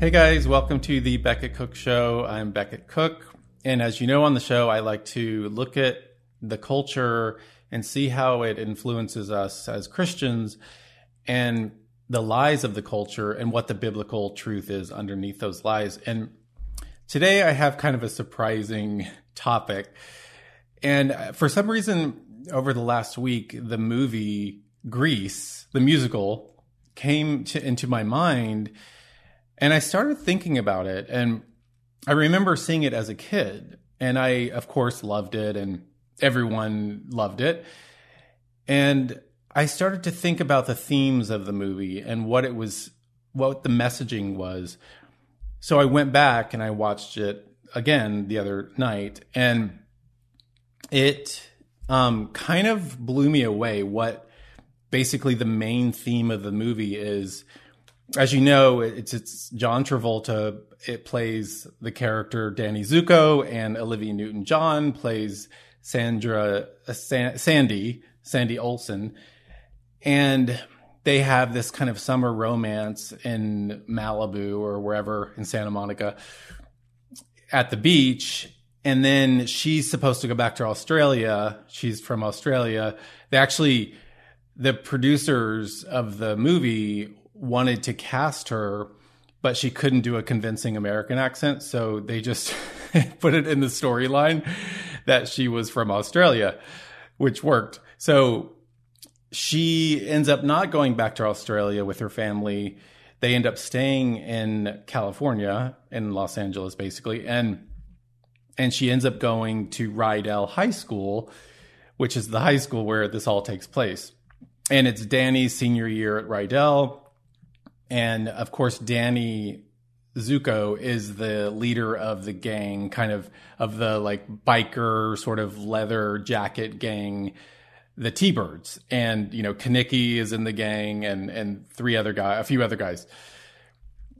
Hey guys, welcome to the Becket Cook Show. I'm Becket Cook. And as you know on the show, I like to look at the culture and see how it influences us as Christians and the lies of the culture and what the biblical truth is underneath those lies. And today I have kind of a surprising topic. And for some reason, over the last week, the movie Grease, the musical, came to, into my mind and I started thinking about it. And I remember seeing it as a kid. And I, of course, loved it, and everyone loved it. And I started to think about the themes of the movie and what it was, what the messaging was. So I went back and I watched it again the other night, and it um, kind of blew me away what basically the main theme of the movie is as you know, it's it's John Travolta. It plays the character Danny Zuko, and Olivia Newton John plays Sandra uh, San, Sandy Sandy Olson, and they have this kind of summer romance in Malibu or wherever in Santa Monica at the beach. And then she's supposed to go back to Australia. She's from Australia. They actually, the producers of the movie wanted to cast her, but she couldn't do a convincing American accent. So they just put it in the storyline that she was from Australia, which worked. So she ends up not going back to Australia with her family. They end up staying in California, in Los Angeles, basically. And and she ends up going to Rydell High School, which is the high school where this all takes place. And it's Danny's senior year at Rydell and of course Danny Zuko is the leader of the gang, kind of of the like biker sort of leather jacket gang, the T-Birds, and you know Kenickie is in the gang, and and three other guy, a few other guys,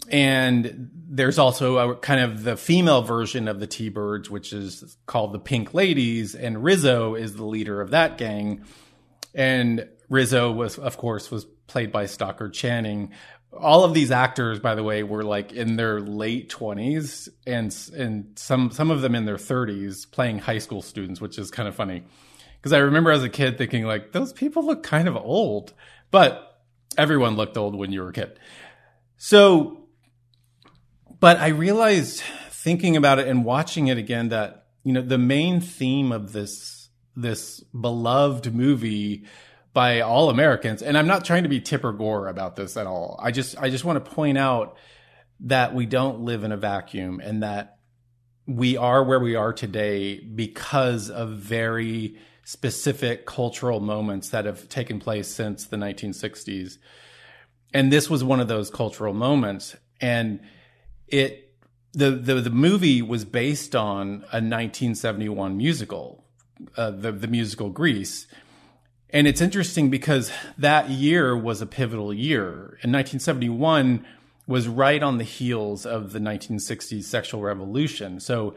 and there's also a kind of the female version of the T-Birds, which is called the Pink Ladies, and Rizzo is the leader of that gang, and Rizzo was, of course, was played by Stockard Channing, all of these actors, by the way, were like in their late twenties and and some some of them in their thirties playing high school students, which is kind of funny. Because I remember as a kid thinking like those people look kind of old, but everyone looked old when you were a kid. So, but I realized thinking about it and watching it again that you know the main theme of this this beloved movie by all Americans. And I'm not trying to be Tipper Gore about this at all. I just I just want to point out that we don't live in a vacuum and that we are where we are today because of very specific cultural moments that have taken place since the 1960s. And this was one of those cultural moments and it the the, the movie was based on a 1971 musical, uh, the the musical Grease and it's interesting because that year was a pivotal year. In 1971 was right on the heels of the 1960s sexual revolution. So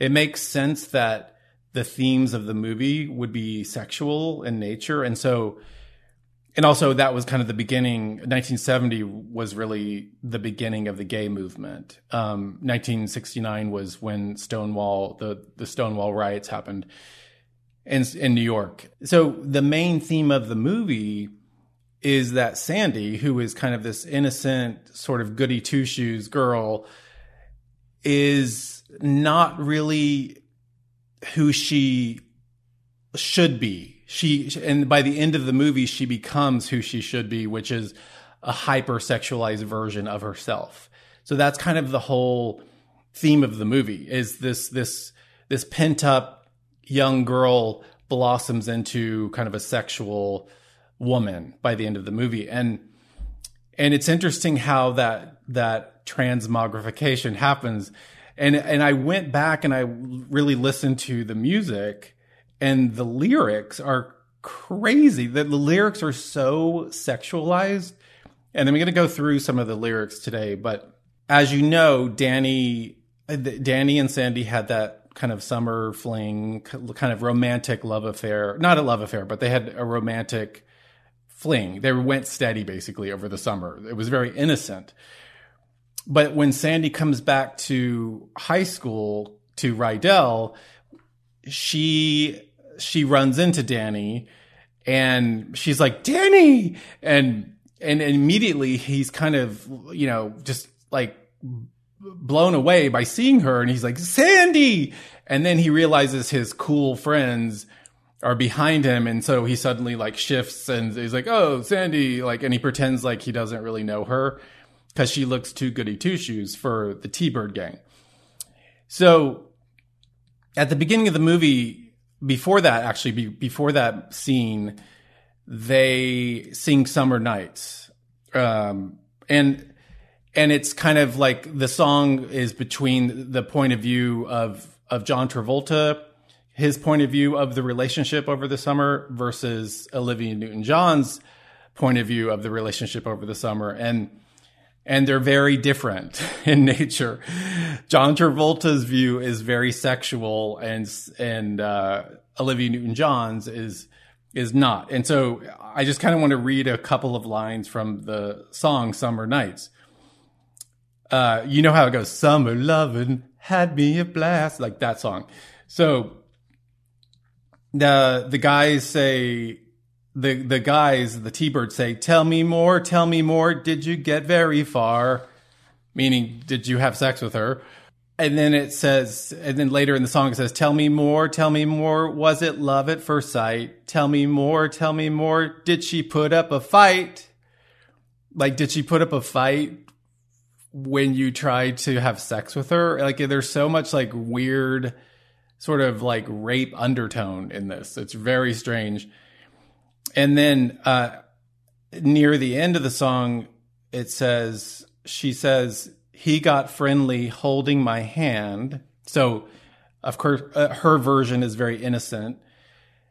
it makes sense that the themes of the movie would be sexual in nature. And so, and also that was kind of the beginning. 1970 was really the beginning of the gay movement. Um, 1969 was when Stonewall, the, the Stonewall riots happened in in New York. So the main theme of the movie is that Sandy, who is kind of this innocent, sort of goody two shoes girl, is not really who she should be. She and by the end of the movie, she becomes who she should be, which is a hypersexualized version of herself. So that's kind of the whole theme of the movie is this this this pent up young girl blossoms into kind of a sexual woman by the end of the movie and and it's interesting how that that transmogrification happens. And and I went back and I really listened to the music and the lyrics are crazy. The, the lyrics are so sexualized. And I'm going to go through some of the lyrics today, but as you know, Danny uh, Danny and Sandy had that kind of summer fling, kind of romantic love affair. Not a love affair, but they had a romantic fling. They went steady basically over the summer. It was very innocent. But when Sandy comes back to high school to Rydell, she she runs into Danny and she's like, Danny and and immediately he's kind of, you know, just like blown away by seeing her and he's like, Sandy! And then he realizes his cool friends are behind him. And so he suddenly like shifts and he's like, Oh, Sandy. Like, and he pretends like he doesn't really know her because she looks too goody two shoes for the T Bird gang. So at the beginning of the movie, before that, actually, be, before that scene, they sing Summer Nights. Um, and and it's kind of like the song is between the point of view of of John Travolta, his point of view of the relationship over the summer versus Olivia Newton-John's point of view of the relationship over the summer and and they're very different in nature. John Travolta's view is very sexual and and uh, Olivia Newton-John's is is not. And so I just kind of want to read a couple of lines from the song Summer Nights uh, you know how it goes, summer loving had me a blast, like that song. So the the guys say the the guys, the T-Birds say, "Tell me more, tell me more. Did you get very far?" Meaning, did you have sex with her? And then it says, and then later in the song it says, "Tell me more, tell me more. Was it love at first sight? Tell me more, tell me more. Did she put up a fight?" Like, did she put up a fight when you try to have sex with her. Like there's so much like weird sort of like rape undertone in this. It's very strange. And then uh near the end of the song it says she says he got friendly holding my hand. So of course uh, her version is very innocent.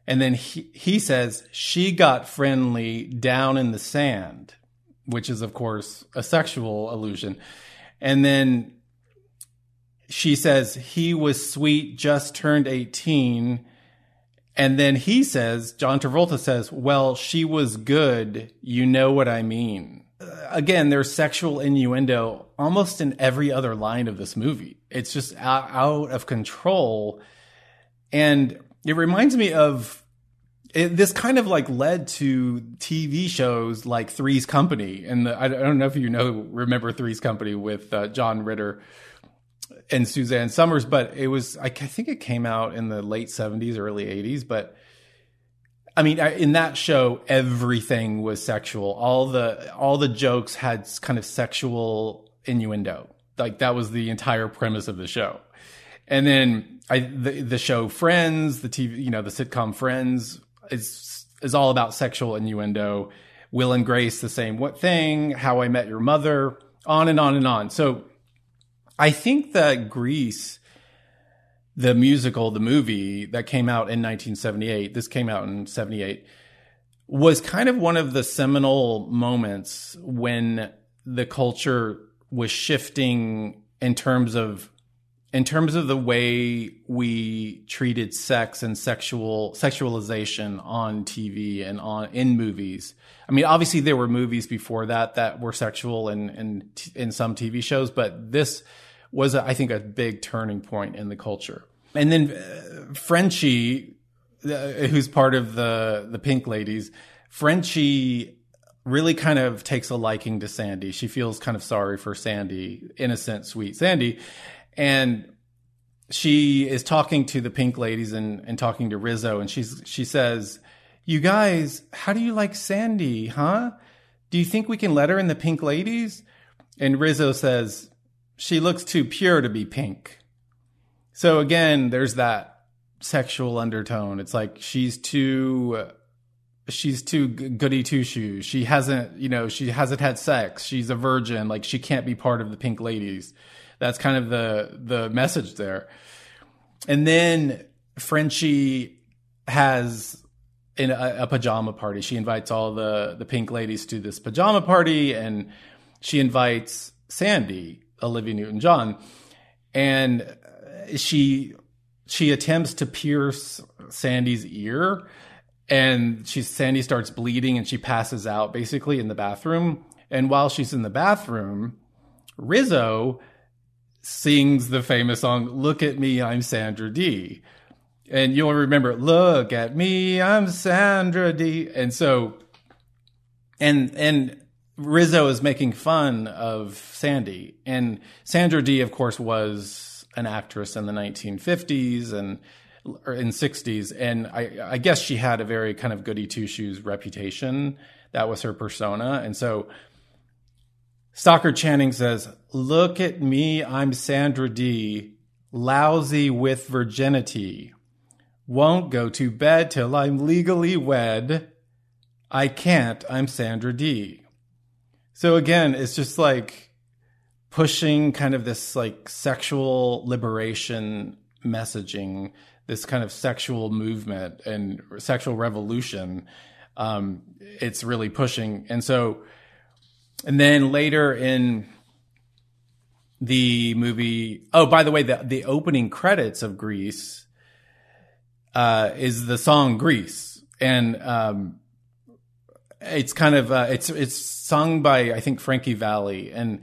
And then he, he says she got friendly down in the sand which is of course a sexual allusion. And then she says he was sweet, just turned 18. And then he says, John Travolta says, well, she was good. You know what I mean. Uh, again, there's sexual innuendo almost in every other line of this movie. It's just out, out of control. And it reminds me of it, this kind of like led to TV shows like Three's Company, and the, I don't know if you know remember Three's Company with uh, John Ritter and Suzanne Somers, but it was I think it came out in the late seventies, early eighties. But I mean, in that show, everything was sexual. All the all the jokes had kind of sexual innuendo. Like that was the entire premise of the show. And then I the, the show Friends, the TV, you know, the sitcom Friends is is all about sexual innuendo. Will and Grace, the same what thing, How I Met Your Mother, on and on and on. So I think that Grease, the musical, the movie that came out in 1978, this came out in 78, was kind of one of the seminal moments when the culture was shifting in terms of in terms of the way we treated sex and sexual sexualization on TV and on in movies. I mean, obviously there were movies before that that were sexual and in, in, some TV shows, but this was, I think, a big turning point in the culture. And then uh, Frenchie, uh, who's part of the the Pink Ladies, Frenchie really kind of takes a liking to Sandy. She feels kind of sorry for Sandy, innocent, sweet Sandy and she is talking to the pink ladies and, and talking to Rizzo, and she's she says, "You guys, how do you like Sandy, huh? Do you think we can let her in the pink ladies?" And Rizzo says, "She looks too pure to be pink." So again, there's that sexual undertone. It's like she's too she's too goody two shoes. She hasn't, you know, she hasn't had sex. She's a virgin. Like she can't be part of the Pink Ladies. That's kind of the the message there. And then Frenchie has in a, a, pajama party. She invites all the the Pink Ladies to this pajama party, and she invites Sandy, Olivia Newton John, and she she attempts to pierce Sandy's ear and she Sandy starts bleeding and she passes out basically in the bathroom. And while she's in the bathroom, Rizzo sings the famous song "Look at Me, I'm Sandra Dee," and you'll remember "Look at me, I'm Sandra Dee," and so and and Rizzo is making fun of Sandy, and Sandra Dee, of course, was an actress in the 1950s and or in 60s and I, I guess she had a very kind of goody two shoes reputation. That was her persona. And so Stockard Channing says look at me I'm Sandra Dee lousy with virginity won't go to bed till I'm legally wed I can't I'm Sandra Dee so again it's just like pushing kind of this like sexual liberation messaging this kind of sexual movement and sexual revolution. Um, it's really pushing. And so, and then later in the movie, oh, by the way, the, the opening credits of Grease uh, is the song Grease. And um, it's kind of, uh, it's, it's sung by, I think, Frankie Valli. And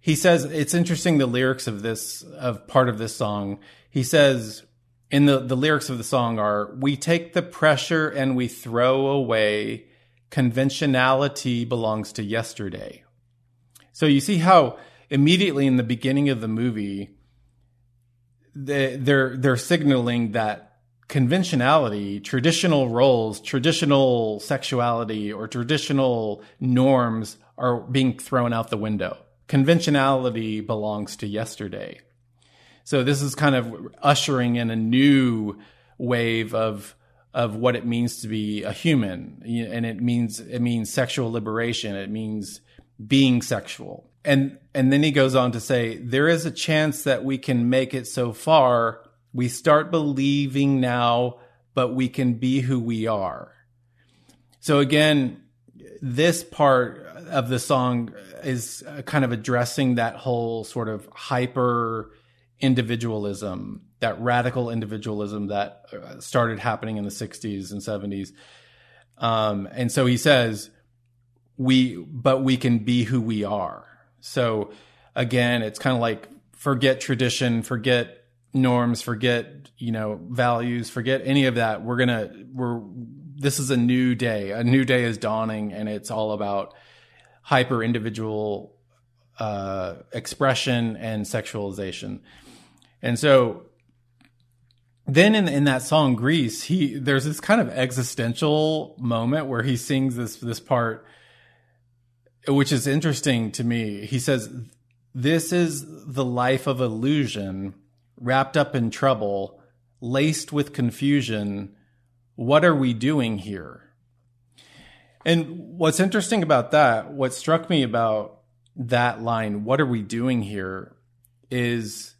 he says, it's interesting the lyrics of this, of part of this song. He says, in the, the lyrics of the song are we take the pressure and we throw away conventionality belongs to yesterday. So you see how immediately in the beginning of the movie they, they're they're signaling that conventionality traditional roles traditional sexuality or traditional norms are being thrown out the window. Conventionality belongs to yesterday. So this is kind of ushering in a new wave of of what it means to be a human, and it means it means sexual liberation. It means being sexual, and and then he goes on to say there is a chance that we can make it so far. We start believing now, but we can be who we are. So again, this part of the song is kind of addressing that whole sort of hyper individualism, that radical individualism that uh, started happening in the 60s and 70s. Um, and so he says, we, but we can be who we are. So again, it's kind of like forget tradition, forget norms, forget, you know, values, forget any of that. We're going to, we're, this is a new day. A new day is dawning and it's all about hyper individual uh, expression and sexualization. And so then in in that song Grease, he there's this kind of existential moment where he sings this this part which is interesting to me. He says this is the life of illusion wrapped up in trouble, laced with confusion. What are we doing here? And what's interesting about that, what struck me about that line, what are we doing here, is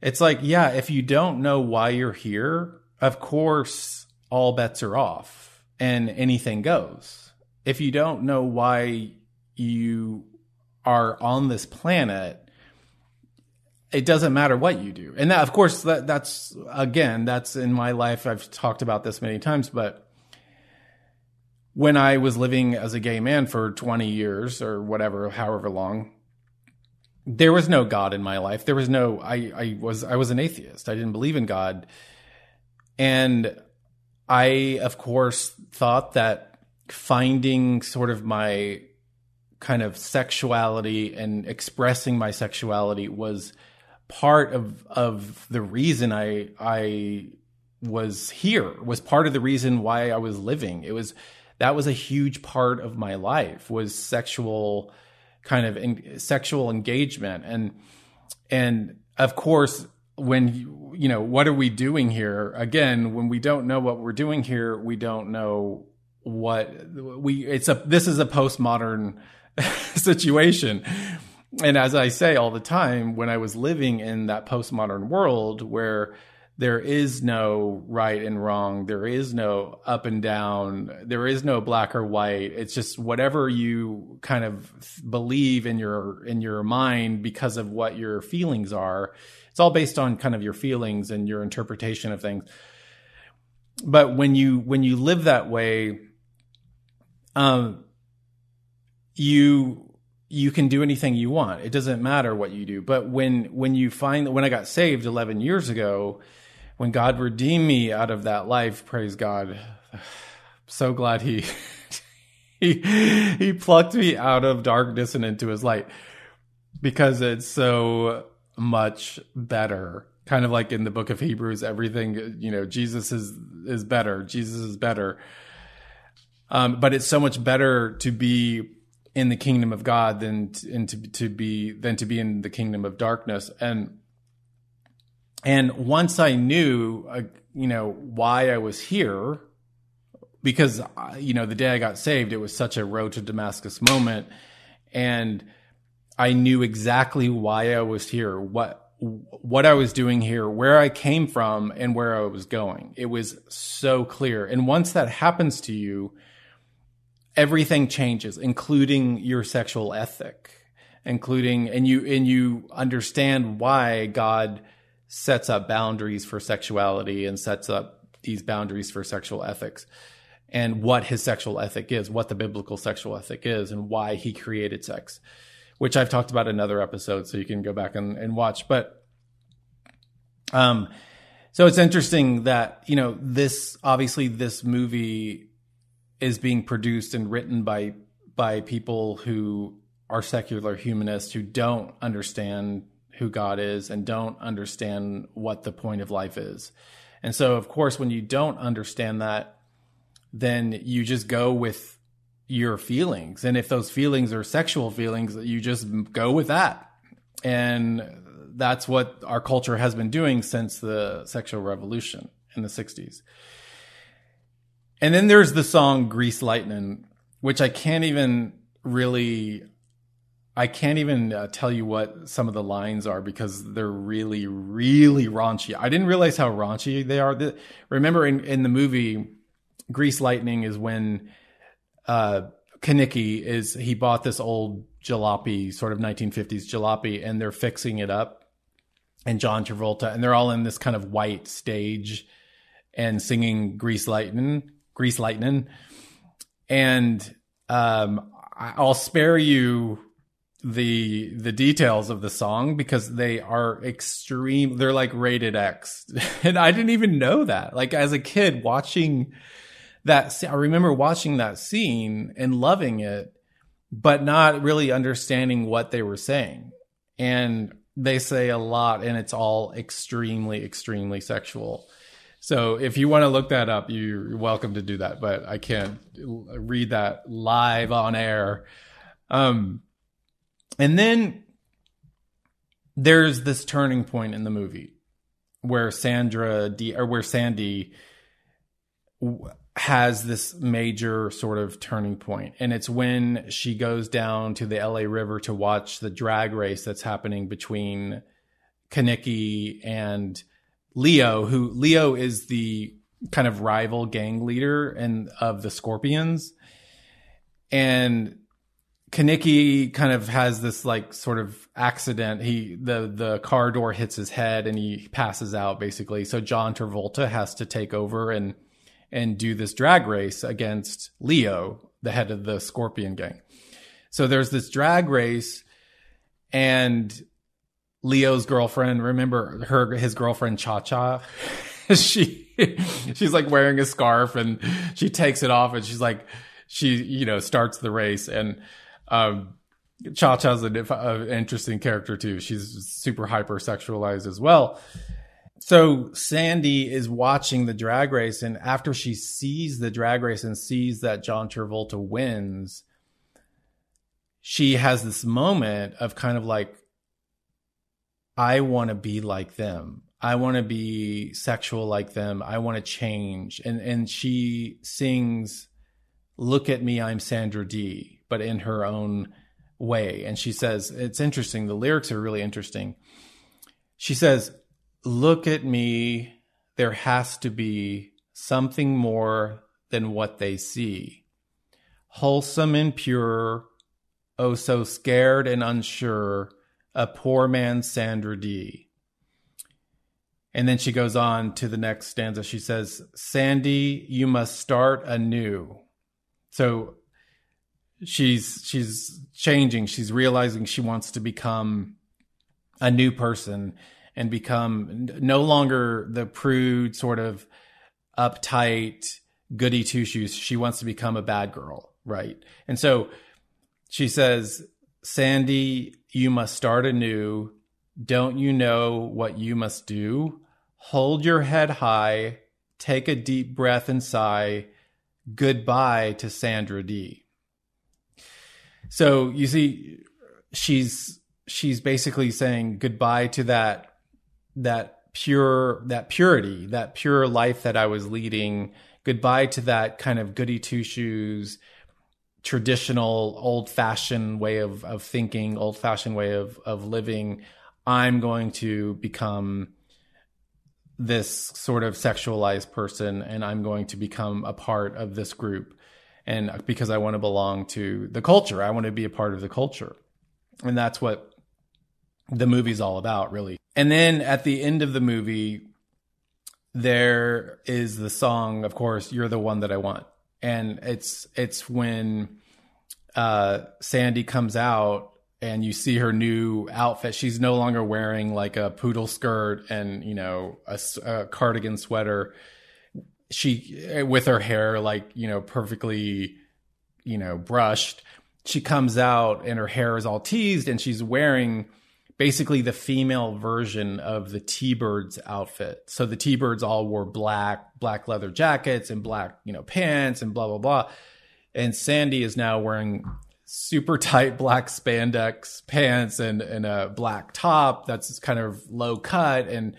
it's like, yeah, if you don't know why you're here, of course, all bets are off and anything goes. If you don't know why you are on this planet, it doesn't matter what you do. And that, of course, that, that's again, that's in my life. I've talked about this many times, but when I was living as a gay man for 20 years or whatever, however long, there was no God in my life. There was no I I was I was an atheist. I didn't believe in God. And I of course thought that finding sort of my kind of sexuality and expressing my sexuality was part of of the reason I I was here was part of the reason why I was living. It was that was a huge part of my life was sexual kind of in, sexual engagement. And and of course when you, you know what are we doing here? Again when we don't know what we're doing here we don't know what we it's a this is a postmodern situation. And as i say all the time when i was living in that postmodern world where there is no right and wrong. There is no up and down. There is no black or white. It's just whatever you kind of believe in your in your mind because of what your feelings are. It's all based on kind of your feelings and your interpretation of things. But when you when you live that way um you you can do anything you want. It doesn't matter what you do. But when when you find when i got saved 11 years ago when god redeemed me out of that life praise god so glad he he he plucked me out of darkness and into his light because it's so much better. Kind of like in the book of hebrews everything you know jesus is is better. Jesus is better. Um, but it's so much better to be in the kingdom of god than to, to, to be than to be in the kingdom of darkness. And and once i knew uh, you know why i was here because uh, you know the day i got saved it was such a road to damascus moment and i knew exactly why i was here what what I was doing here, where I came from, and where I was going. It was so clear. And once that happens to you, everything changes, including your sexual ethic, including and you and you understand why God sets up boundaries for sexuality and sets up these boundaries for sexual ethics and what his sexual ethic is, what the biblical sexual ethic is, and why he created sex which I've talked about in another episode, so you can go back and, and watch. But um, so it's interesting that you know this obviously this movie is being produced and written by by people who are secular humanists who don't understand who God is and don't understand what the point of life is. And so, of course, when you don't understand that, then you just go with your feelings. And if those feelings are sexual feelings, you just go with that. And that's what our culture has been doing since the sexual revolution in the 60s. And then there's the song Grease Lightning, which I can't even really I can't even uh, tell you what some of the lines are because they're really, really raunchy. I didn't realize how raunchy they are. The, remember in, in the movie, Grease Lightning is when uh, Kenickie is he bought this old jalopy, sort of 1950s jalopy, and they're fixing it up. And John Travolta, and they're all in this kind of white stage and singing Grease Lightning, Grease Lightning. And um, I'll spare you the the details of the song because they are extreme they're like rated X. and I didn't even know that. Like as a kid watching that I remember watching that scene and loving it, but not really understanding what they were saying. And they say a lot, and it's all extremely, extremely sexual. So if you want to look that up, you're welcome to do that. But I can't read that live on air. Um, and then there's this turning point in the movie where Sandra Dee or where Sandy has this major sort of turning point. And it's when she goes down to the LA River to watch the drag race that's happening between Kenickie and Leo who Leo is the kind of rival gang leader and of the Scorpions. And Kenickie kind of has this like sort of accident. He the the car door hits his head and he passes out basically. So John Travolta has to take over and and do this drag race against Leo, the head of the Scorpion gang. So there's this drag race and Leo's girlfriend, remember her his girlfriend Cha Cha? she she's like wearing a scarf and she takes it off and she's like she you know starts the race and um Cha Cha's an interesting character too. She's super hypersexualized as well so Sandy is watching the drag race, and after she sees the drag race and sees that John Travolta wins, she has this moment of kind of like, I want to be like them. I want to be sexual like them. I want to change. And and she sings look at me, I'm Sandra Dee, but in her own way. And she says, it's interesting. The lyrics are really interesting. She says, look at me. There has to be something more than what they see. Wholesome and pure, oh so scared and unsure, a poor man Sandra Dee. And then she goes on to the next stanza. She says, Sandy, you must start anew. So she's she's changing. She's realizing she wants to become a new person and become no longer the prude sort of uptight goody two shoes. She wants to become a bad girl, right? And so she says, Sandy, you must start anew. Don't you know what you must do? Hold your head high, take a deep breath and sigh. Goodbye to Sandra Dee. So you see, she's she's basically saying goodbye to that that pure that purity, that pure life that I was leading. Goodbye to that kind of goody two shoes, traditional, old fashioned way of of thinking, old fashioned way of of living. I'm going to become this sort of sexualized person and I'm going to become a part of this group. And because I want to belong to the culture, I want to be a part of the culture. And that's what the movie's all about, really. And then at the end of the movie, there is the song, of course, You're the One That I Want. And it's it's when uh, Sandy comes out and you see her new outfit. She's no longer wearing like a poodle skirt and you know a, a, cardigan sweater. She eh, with her hair like you know perfectly you know brushed. She comes out and her hair is all teased and she's wearing basically the female version of the T-Birds outfit. So the T-Birds all wore black black leather jackets and black you know pants and blah blah blah. And Sandy is now wearing super tight black spandex pants and, and a black top that's kind of low cut and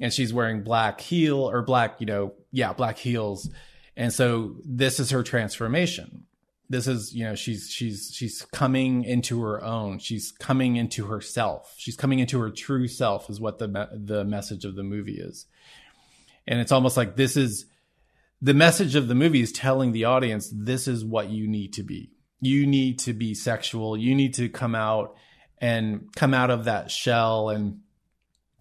and she's wearing black heel or black you know yeah black heels. And so this is her transformation. This is you know she's she's she's coming into her own. She's coming into herself. She's coming into her true self is what the the message of the movie is. And it's almost like this is the message of the movie is telling the audience this is what you need to be. You need to be sexual. You need to come out and come out of that shell and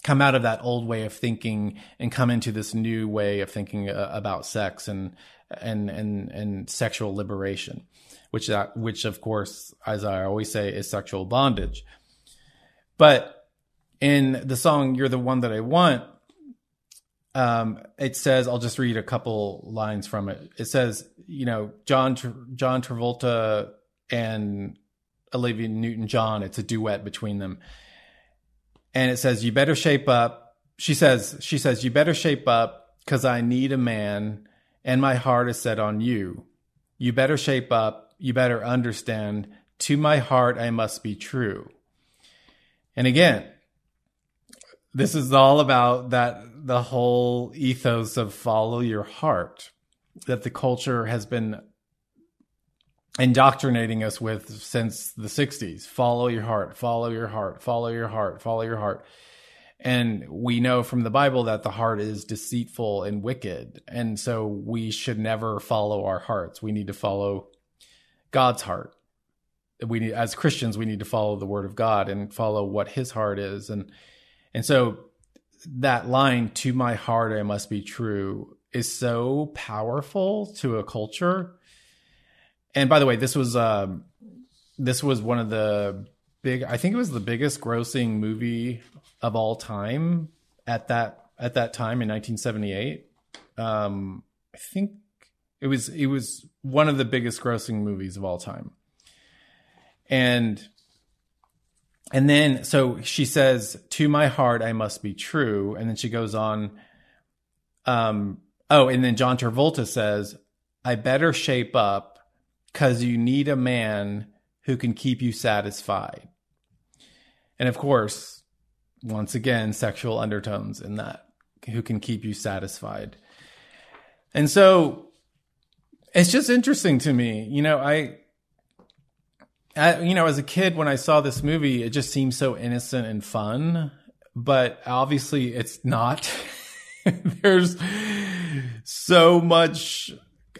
come out of that old way of thinking and come into this new way of thinking uh, about sex and and and and sexual liberation which that which of course as i always say is sexual bondage but in the song you're the one that i want um, it says I'll just read a couple lines from it. It says, you know, John John Travolta and Olivia Newton John. It's a duet between them, and it says, "You better shape up." She says, "She says you better shape up because I need a man, and my heart is set on you. You better shape up. You better understand. To my heart, I must be true." And again, this is all about that the whole ethos of follow your heart that the culture has been indoctrinating us with since the 60s follow your heart follow your heart follow your heart follow your heart. And we know from the bible that the heart is deceitful and wicked. And so we should never follow our hearts. We need to follow god's heart. We need as christians we need to follow the word of god and follow what his heart is. And and so that line, to my heart, I must be true, is so powerful to a culture. And by the way, this was, um, this was one of the big, I think it was the biggest grossing movie of all time at that, at that time in 1978. Um, I think it was, it was one of the biggest grossing movies of all time. And and then so she says to my heart i must be true and then she goes on um oh and then john travolta says i better shape up because you need a man who can keep you satisfied and of course once again sexual undertones in that who can keep you satisfied and so it's just interesting to me. You know, I, I, you know, as a kid when I saw this movie, it just seemed so innocent and fun, but obviously it's not. There's so much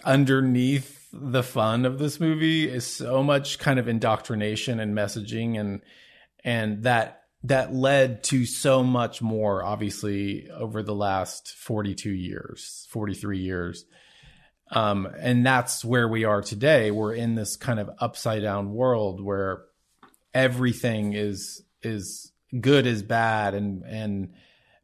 underneath the fun of this movie is so much kind of indoctrination and messaging and and that that led to so much more obviously over the last 42 years 43 years. Um, and that's where we are today. We're in this kind of upside down world where everything is is good is bad and and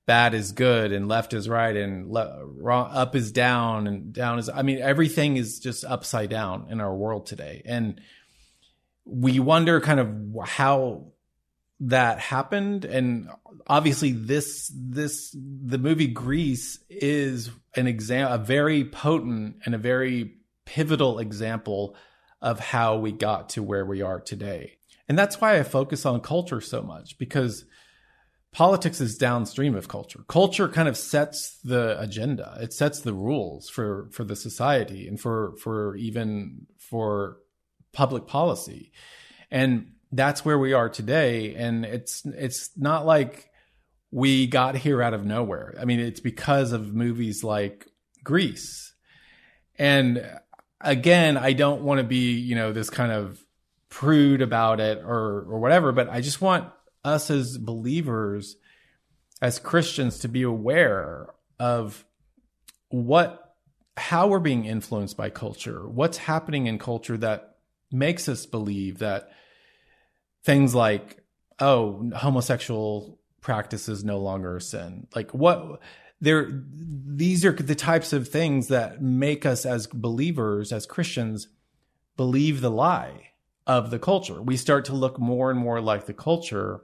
bad is good and left is right and le- wrong, up is down and down is i mean everything is just upside down in our world today. And we wonder kind of how that happened. And obviously this this the movie grease is an exam a very potent and a very pivotal example of how we got to where we are today. And that's why i focus on culture so much because politics is downstream of culture. Culture kind of sets the agenda. It sets the rules for for the society and for for even for public policy. And that's where we are today and it's it's not like we got here out of nowhere. I mean, it's because of movies like Grease. And again, I don't want to be, you know, this kind of prude about it or or whatever, but I just want us as believers, as Christians, to be aware of what, how we're being influenced by culture, what's happening in culture that makes us believe that things like, oh, homosexual practice is no longer a sin. Like what, there, these are the types of things that make us as believers, as Christians, believe the lie of the culture. We start to look more and more like the culture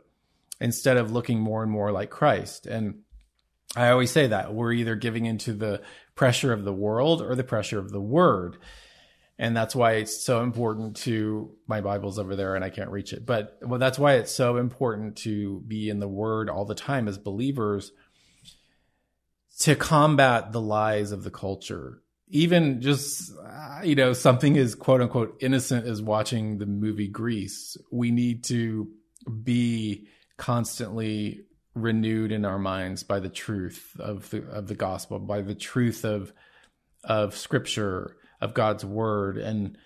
instead of looking more and more like Christ. And I always say that we're either giving into the pressure of the world or the pressure of the word. And that's why it's so important to my Bible's over there and I can't reach it. But well, that's why it's so important to be in the word all the time as believers to combat the lies of the culture. Even just, uh, you know, something as quote unquote innocent as watching the movie Grease. We need to be constantly renewed in our minds by the truth of the of the gospel, by the truth of of scripture, of God's word, and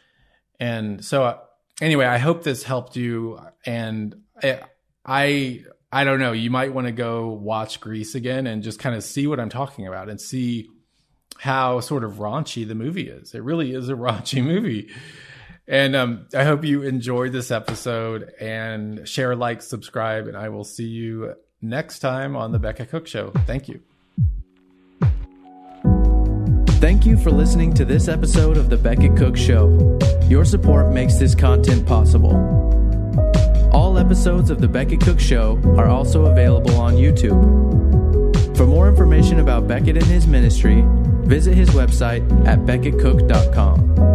and so uh, anyway, I hope this helped you. And I I, I don't know, you might want to go watch Grease again and just kind of see what I'm talking about and see how sort of raunchy the movie is. It really is a raunchy movie. And um, I hope you enjoyed this episode and share, like, subscribe, and I will see you next time on the Becket Cook Show. Thank you. Thank you for listening to this episode of the Becket Cook Show. Your support makes this content possible. All episodes of the Becket Cook Show are also available on YouTube. For more information about Becket and his ministry, visit his website at becketcook.com.